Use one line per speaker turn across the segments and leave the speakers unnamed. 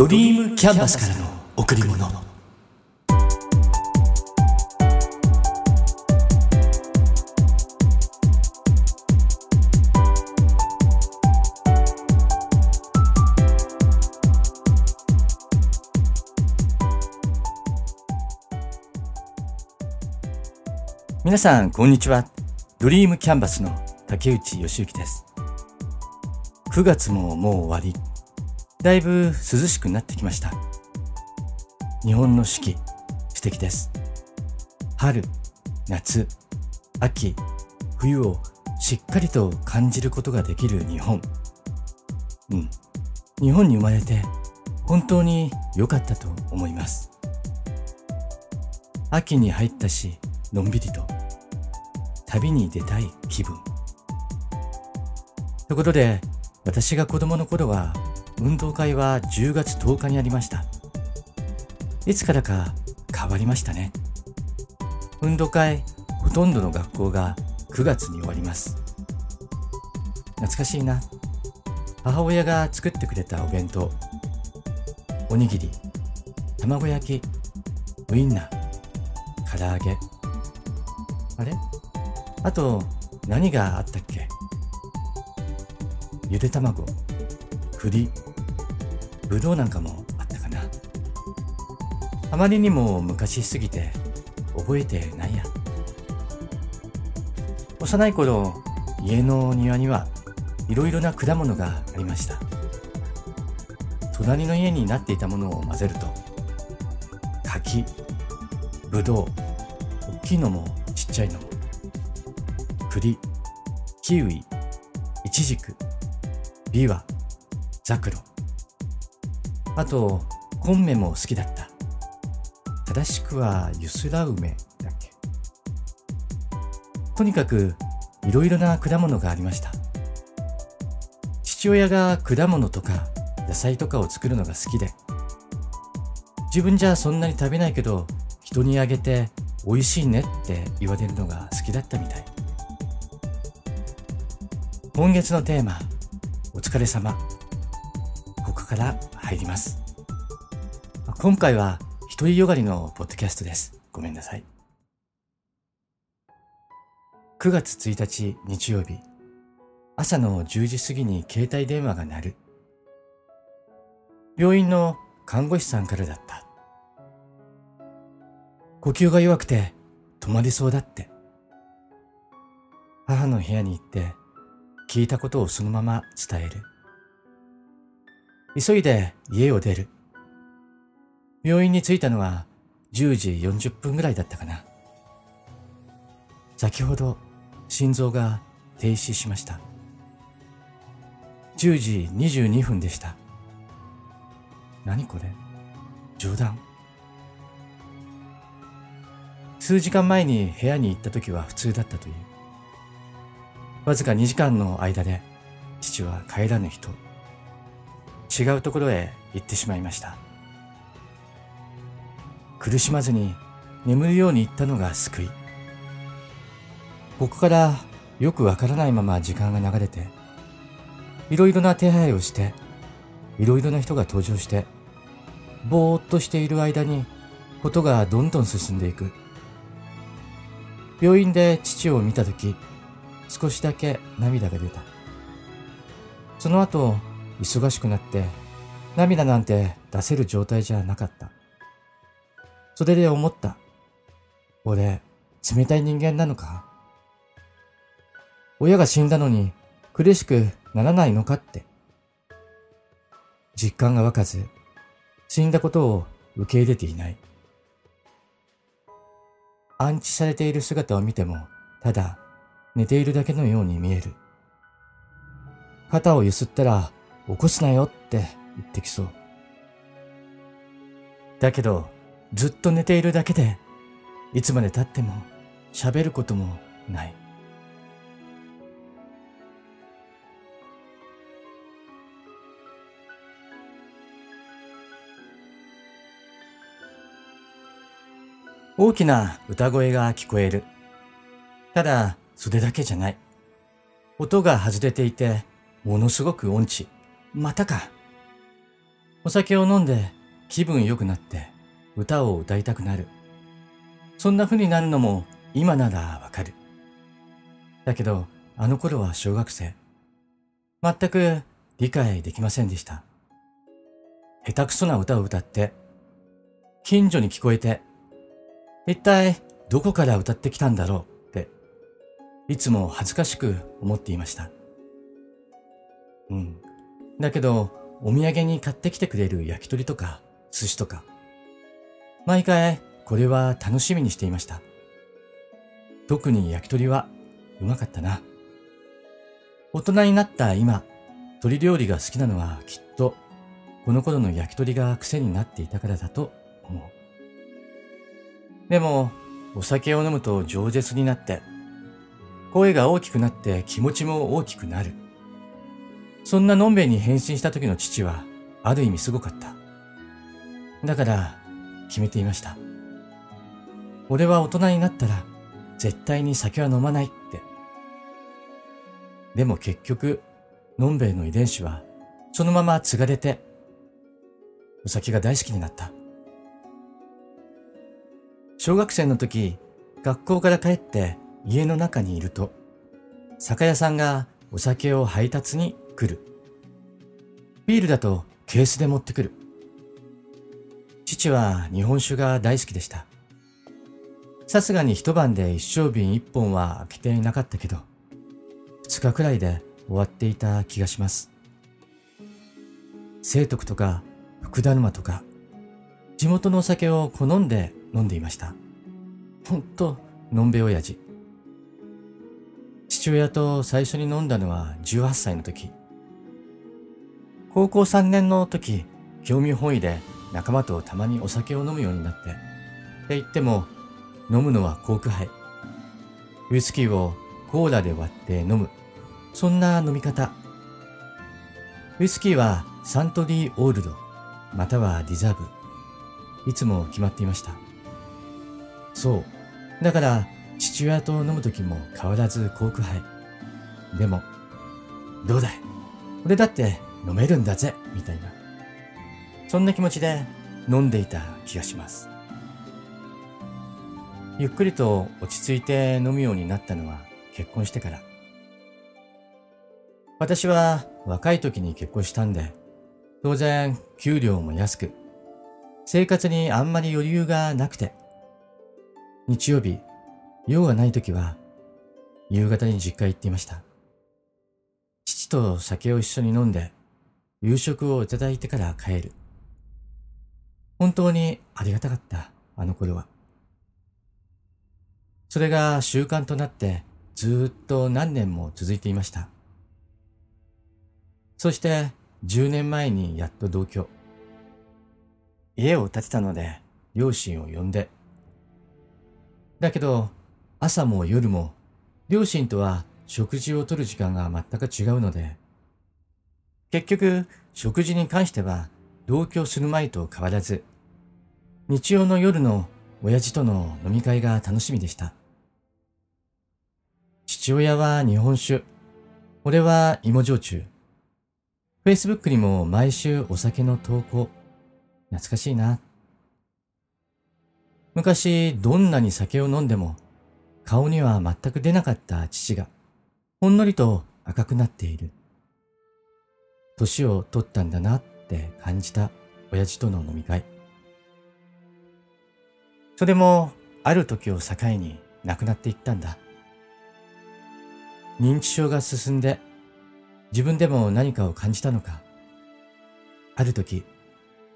ドリームキャンバスからの贈り物。皆さんこんにちは。ドリームキャンバスの竹内義之です。9月ももう終わり。だいぶ涼しくなってきました。日本の四季素敵です。春夏秋冬をしっかりと感じることができる日本。うん。日本に生まれて本当に良かったと思います。秋に入ったしのんびりと。旅に出たい気分。とことで私が子供の頃は運動会は10月10日にありました。いつからか変わりましたね。運動会ほとんどの学校が9月に終わります。懐かしいな。母親が作ってくれたお弁当。おにぎり卵焼きウインナー唐揚げ。あれ？あと何があったっけ？ゆで卵栗。ぶどうなんかもあったかな。あまりにも昔すぎて覚えてないや。幼い頃家の庭にはいろいろな果物がありました。隣の家になっていたものを混ぜると柿ぶどう大きいのもちっちゃいのも栗キウイイチジクビワザクロ。あとコンメも好きだった。正しくはユスラ梅だっけ。とにかくいろいろな果物がありました。父親が果物とか野菜とかを作るのが好きで。自分じゃそんなに食べないけど人にあげて美味しいねって言われるのが好きだったみたい。今月のテーマお疲れ様。ここから入ります。今回は一人よがりのポッドキャストです。ごめんなさい。9月1日日曜日。朝の10時過ぎに携帯電話が鳴る。病院の看護師さんからだった。呼吸が弱くて止まりそうだって。母の部屋に行って聞いたことをそのまま伝える。急いで家を出る。病院に着いたのは10時40分ぐらいだったかな。先ほど心臓が停止しました。10時22分でした。何これ？冗談？数時間前に部屋に行った時は普通だったという。わずか2時間の間で父は帰らぬ人。違うところへ行ってしまいました。苦しまずに眠るように言ったのが救い。ここからよくわからないまま時間が流れていろいろな手配をしていろいろな人が登場してぼーっとしている間にことがどんどん進んでいく。病院で父を見たとき、少しだけ涙が出た。その後、忙しくなって、涙なんて出せる状態じゃなかった。それで思った。俺、冷たい人間なのか？親が死んだのに苦しくならないのかって。実感が湧かず、死んだことを受け入れていない。安置されている姿を見ても、ただ寝ているだけのように見える。肩をゆすったら、起こすなよって言ってきそう。だけど、ずっと寝ているだけで、いつまで経っても喋ることもない。大きな歌声が聞こえる。ただ、それだけじゃない。音が外れていて、ものすごく音痴。またか。お酒を飲んで気分良くなって歌を歌いたくなる。そんな風になるのも今ならわかる。だけど、あの頃は小学生。全く理解できませんでした。下手くそな歌を歌って、近所に聞こえて、一体どこから歌ってきたんだろうって、いつも恥ずかしく思っていました。うん。だけど、お土産に買ってきてくれる焼き鳥とか寿司とか、毎回これは楽しみにしていました。特に焼き鳥はうまかったな。大人になった今、鳥料理が好きなのはきっと、この頃の焼き鳥が癖になっていたからだと思う。でも、お酒を飲むと饒舌になって、声が大きくなって気持ちも大きくなる。そんなのんべえに変身した時の父は、ある意味すごかった。だから、決めていました。俺は大人になったら、絶対に酒は飲まないって。でも結局、のんべえの遺伝子は、そのまま継がれて、お酒が大好きになった。小学生の時、学校から帰って家の中にいると、酒屋さんがお酒を配達に来る。ビールだとケースで持ってくる。父は日本酒が大好きでした。さすがに一晩で一升瓶一本は開けていなかったけど、二日くらいで終わっていた気がします。聖徳とか福田沼とか、地元のお酒を好んで飲んでいました。ほんと、のんべ親父。父親と最初に飲んだのは18歳の時。高校3年の時、興味本位で仲間とたまにお酒を飲むようになって、って言っても、飲むのはコーク杯。ウイスキーをコーラで割って飲む。そんな飲み方。ウイスキーはサントリーオールド、またはリザーブ。いつも決まっていました。そう。だから、父親と飲む時も変わらずコーク杯。でも、どうだい?俺だって飲めるんだぜみたいな。そんな気持ちで飲んでいた気がします。ゆっくりと落ち着いて飲むようになったのは結婚してから。私は若い時に結婚したんで、当然給料も安く、生活にあんまり余裕がなくて、日曜日、用がない時は夕方に実家へ行っていました。父と酒を一緒に飲んで夕食をいただいてから帰る。本当にありがたかった、あの頃は。それが習慣となってずっと何年も続いていました。そして10年前にやっと同居。家を建てたので両親を呼んで。だけど朝も夜も両親とは食事をとる時間が全く違うので結局、食事に関しては同居する前と変わらず、日曜の夜の親父との飲み会が楽しみでした。父親は日本酒、俺は芋焼酎。Facebook にも毎週お酒の投稿。懐かしいな。昔どんなに酒を飲んでも顔には全く出なかった父がほんのりと赤くなっている。年を取ったんだなって感じた親父との飲み会。それもある時を境に亡くなっていったんだ。認知症が進んで自分でも何かを感じたのか。ある時、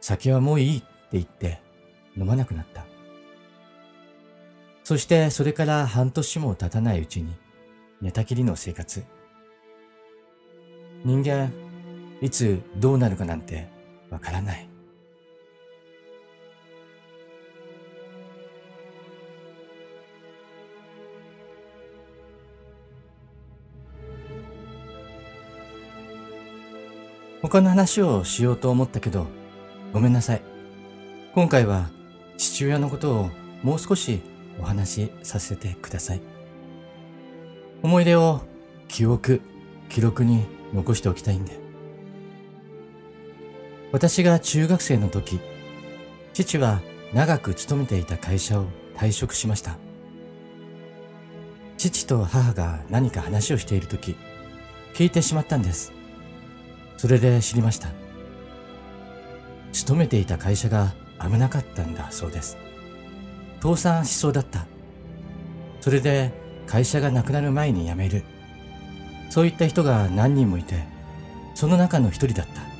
酒はもういいって言って飲まなくなった。そしてそれから半年も経たないうちに寝たきりの生活。人間いつどうなるかなんてわからない。他の話をしようと思ったけど、ごめんなさい。今回は父親のことをもう少しお話しさせてください。思い出を記憶、記録に残しておきたいんで。私が中学生の時、父は長く勤めていた会社を退職しました。父と母が何か話をしている時、聞いてしまったんです。それで知りました。勤めていた会社が危なかったんだそうです。倒産しそうだった。それで会社がなくなる前に辞める。そういった人が何人もいて、その中の一人だった。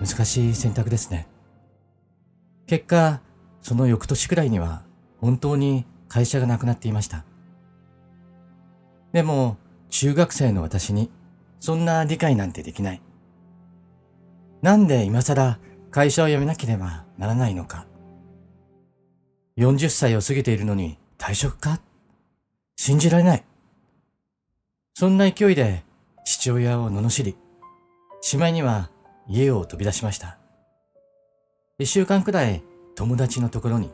難しい選択ですね。結果、その翌年くらいには本当に会社がなくなっていました。でも、中学生の私にそんな理解なんてできない。なんで今更会社を辞めなければならないのか。40歳を過ぎているのに退職か？信じられない。そんな勢いで父親を罵り、しまいには家を飛び出しました。一週間くらい友達のところに。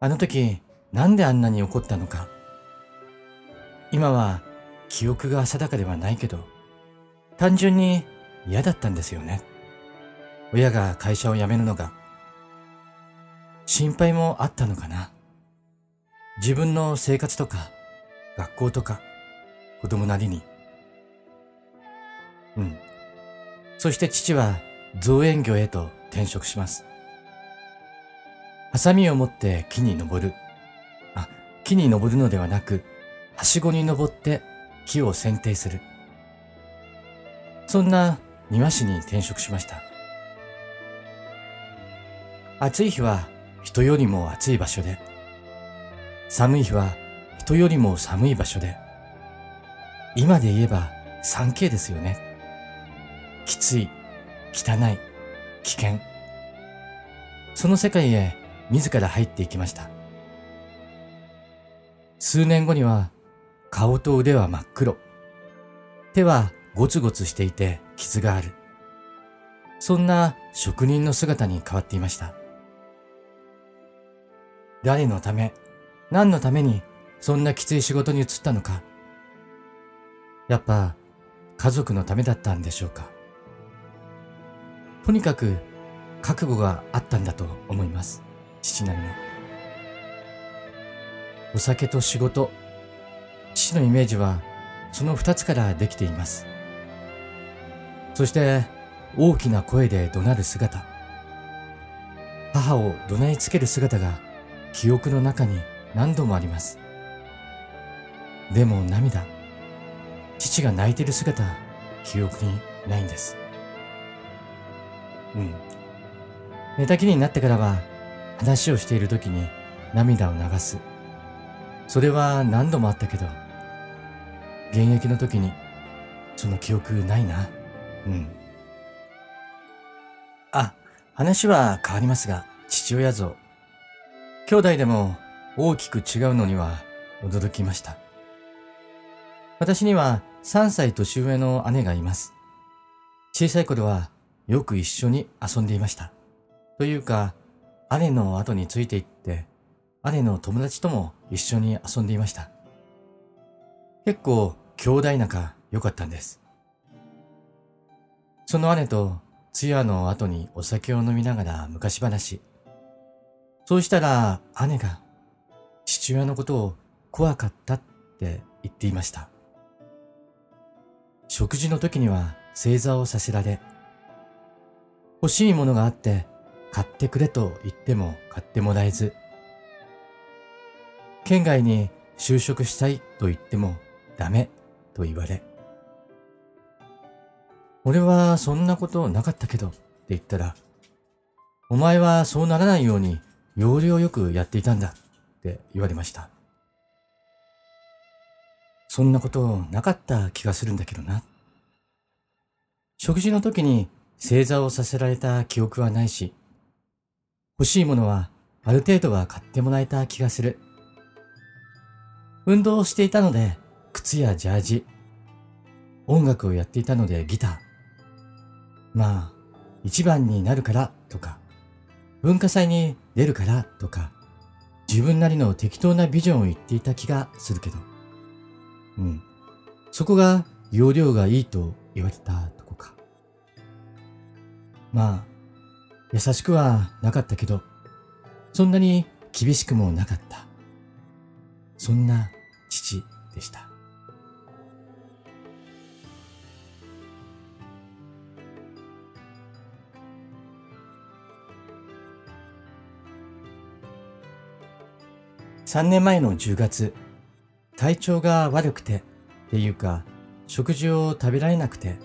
あの時なんであんなに怒ったのか。今は記憶が定かではないけど、単純に嫌だったんですよね。親が会社を辞めるのが。心配もあったのかな。自分の生活とか、学校とか、子供なりに。うん。そして父は造園業へと転職します。ハサミを持って木に登る。あ、木に登るのではなく、はしごに登って木を剪定する。そんな庭師に転職しました。暑い日は人よりも暑い場所で、寒い日は人よりも寒い場所で、今で言えば 3K ですよね。きつい、汚い、危険。その世界へ自ら入っていきました。数年後には顔と腕は真っ黒。手はゴツゴツしていて傷がある。そんな職人の姿に変わっていました。誰のため、何のためにそんなきつい仕事に移ったのか。やっぱ家族のためだったんでしょうか。とにかく覚悟があったんだと思います。父なりの。お酒と仕事、父のイメージはその二つからできています。そして大きな声で怒鳴る姿。母を怒鳴りつける姿が記憶の中に何度もあります。でも涙。父が泣いてる姿、記憶にないんです。うん。寝たきりになってからは話をしている時に涙を流す。それは何度もあったけど、現役の時にその記憶ないな。うん。あ、話は変わりますが、父親像。兄弟でも大きく違うのには驚きました。私には3歳年上の姉がいます。小さい頃はよく一緒に遊んでいました。というか、姉の後についていって、姉の友達とも一緒に遊んでいました。結構兄弟仲良かったんです。その姉と通夜の後にお酒を飲みながら昔話。そうしたら姉が父親のことを怖かったって言っていました。食事の時には正座をさせられ、欲しいものがあって買ってくれと言っても買ってもらえず、県外に就職したいと言ってもダメと言われ、俺はそんなことなかったけどって言ったら、お前はそうならないように要領よくやっていたんだって言われました。そんなことなかった気がするんだけどな。食事の時に正座をさせられた記憶はないし、欲しいものはある程度は買ってもらえた気がする。運動をしていたので、靴やジャージ、音楽をやっていたのでギター。まあ、一番になるからとか、文化祭に出るからとか、自分なりの適当なビジョンを言っていた気がするけど。うん。そこが容量がいいと言われたと。まあ、優しくはなかったけど、そんなに厳しくもなかった。そんな父でした。3年前の10月、体調が悪くて、っていうか、食事を食べられなくて、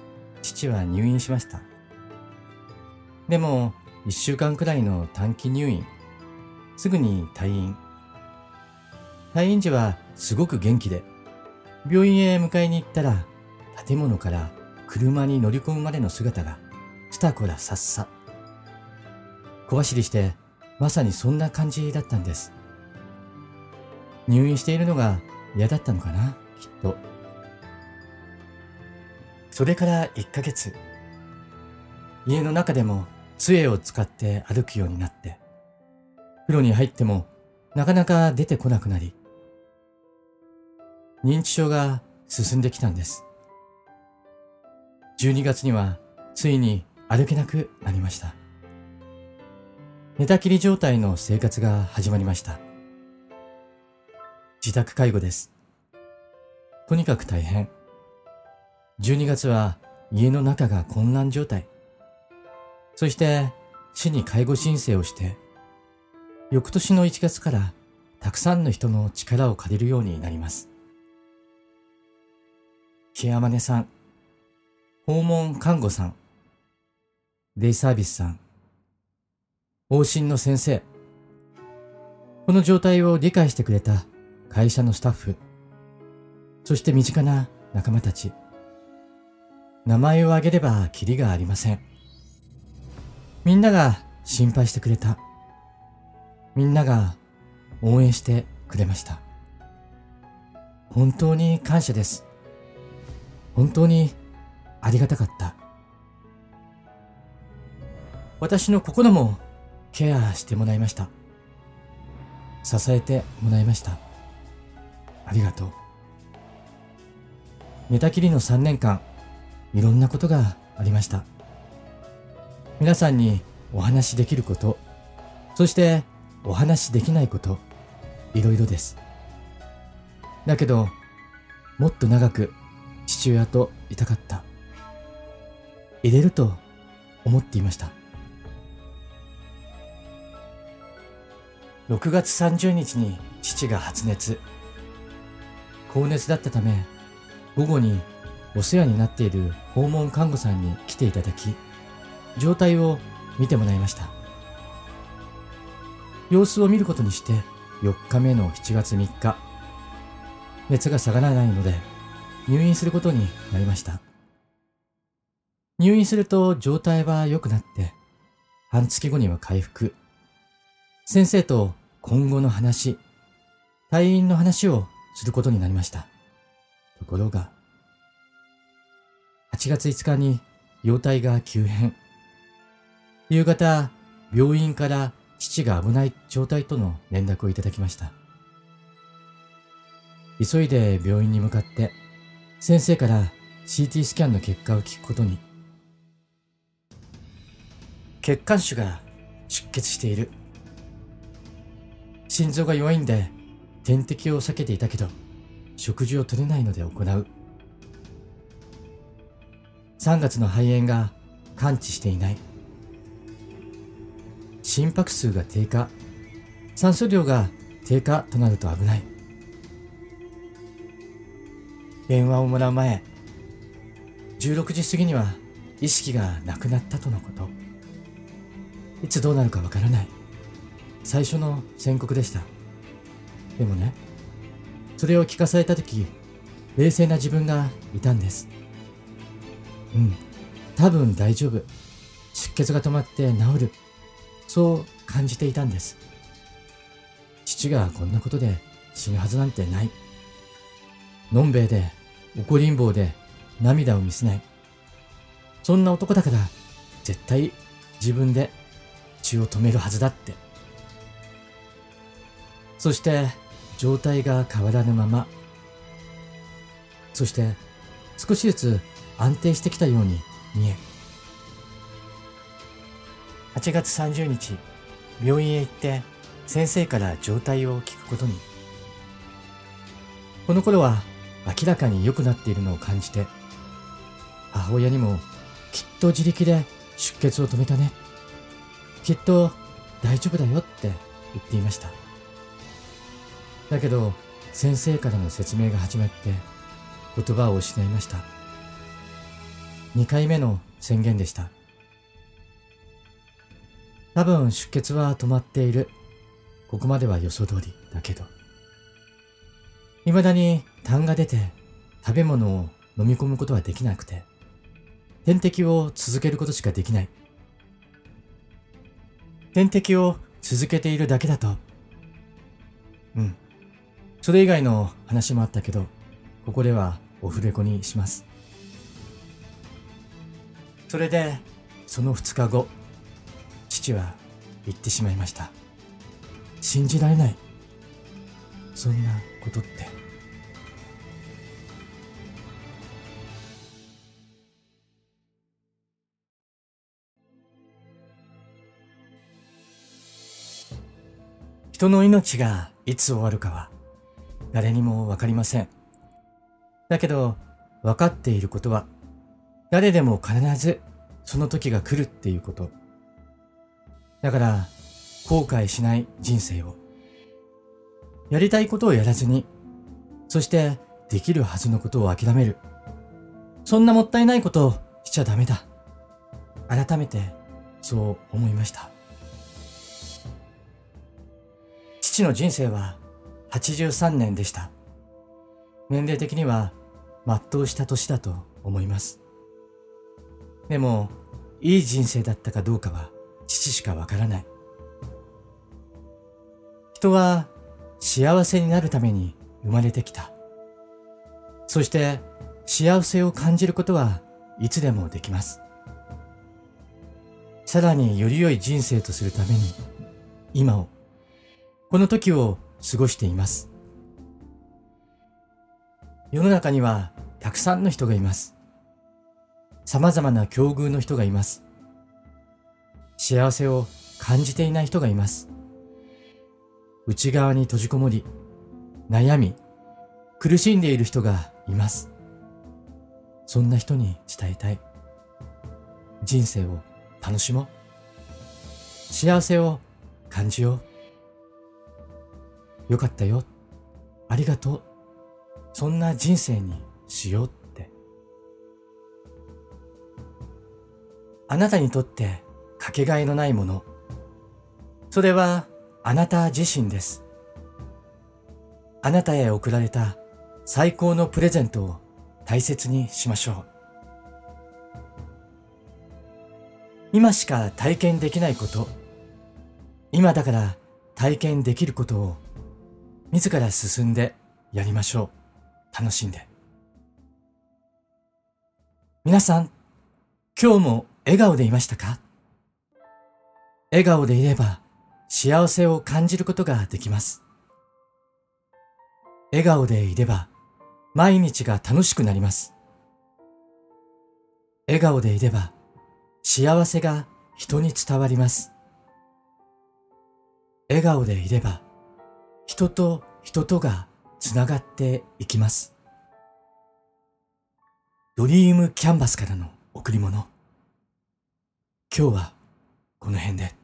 父は入院しました。でも、1週間くらいの短期入院。すぐに退院。退院時はすごく元気で、病院へ迎えに行ったら、建物から車に乗り込むまでの姿が、スタコラさっさ。小走りして、まさにそんな感じだったんです。入院しているのが嫌だったのかな、きっと。それから1ヶ月。家の中でも杖を使って歩くようになって、風呂に入ってもなかなか出てこなくなり、認知症が進んできたんです。12月にはついに歩けなくなりました。寝たきり状態の生活が始まりました。自宅介護です。とにかく大変。12月は家の中が混乱状態。そして市に介護申請をして、翌年の1月からたくさんの人の力を借りるようになります。ケアマネさん、訪問看護さん、デイサービスさん、往診の先生、この状態を理解してくれた会社のスタッフ、そして身近な仲間たち。名前を挙げればキリがありません。みんなが心配してくれた。みんなが応援してくれました。本当に感謝です。本当にありがたかった。私の心もケアしてもらいました。支えてもらいました。ありがとう。寝たきりの3年間、いろんなことがありました。皆さんにお話しできること、そしてお話しできないこと、いろいろです。だけど、もっと長く父親といたかった。入れると思っていました。6月30日に父が発熱。高熱だったため、午後にお世話になっている訪問看護さんに来ていただき、状態を見てもらいました。様子を見ることにして4日目の7月3日、熱が下がらないので入院することになりました。入院すると状態は良くなって、半月後には回復。先生と今後の話、退院の話をすることになりました。ところが、8月5日に容体が急変。夕方、病院から父が危ない状態との連絡をいただきました。急いで病院に向かって、先生から CT スキャンの結果を聞くことに。血管腫が出血している。心臓が弱いんで点滴を避けていたけど、食事を取れないので行う。3月の肺炎が完治していない。心拍数が低下、酸素量が低下となると危ない。電話をもらう前、16時過ぎには意識がなくなったとのこと。いつどうなるかわからない。最初の宣告でした。でもね、それを聞かされた時、冷静な自分がいたんです。うん、多分大丈夫。出血が止まって治る。そう感じていたんです。父がこんなことで死ぬはずなんてない。のんべえで、怒りん坊で、涙を見せない。そんな男だから、絶対自分で血を止めるはずだって。そして、状態が変わらぬまま、そして少しずつ安定してきたように見え、8月30日、病院へ行って先生から状態を聞くことに。この頃は明らかに良くなっているのを感じて、母親にもきっと自力で出血を止めたね。きっと大丈夫だよって言っていました。だけど先生からの説明が始まって言葉を失いました。2回目の宣言でした。多分出血は止まっている。ここまでは予想通りだけど。未だに痰が出て食べ物を飲み込むことはできなくて、点滴を続けることしかできない。点滴を続けているだけだと。うん。それ以外の話もあったけど、ここではオフレコにします。それで、その2日後、父は言ってしまいました。信じられない。そんなことって。人の命がいつ終わるかは誰にもわかりません。だけど分かっていることは誰でも必ずその時が来るっていうこと。だから後悔しない人生を。やりたいことをやらずに、そしてできるはずのことを諦める。そんなもったいないことをしちゃダメだ。改めてそう思いました。父の人生は83年でした。年齢的には全うした年だと思います。でも、いい人生だったかどうかは父しかわからない。人は幸せになるために生まれてきた。そして幸せを感じることはいつでもできます。さらにより良い人生とするために今を、この時を過ごしています。世の中にはたくさんの人がいます。様々な境遇の人がいます。幸せを感じていない人がいます。内側に閉じこもり、悩み、苦しんでいる人がいます。そんな人に伝えたい。人生を楽しもう。幸せを感じよう。よかったよ。ありがとう。そんな人生にしようって。あなたにとってかけがえのないもの。それはあなた自身です。あなたへ贈られた最高のプレゼントを大切にしましょう。今しか体験できないこと、今だから体験できることを自ら進んでやりましょう。楽しんで。皆さん、今日も笑顔でいましたか？笑顔でいれば幸せを感じることができます。笑顔でいれば毎日が楽しくなります。笑顔でいれば幸せが人に伝わります。笑顔でいれば人と人とがつながっていきます。ドリームキャンバスからの贈り物。今日はこの辺で。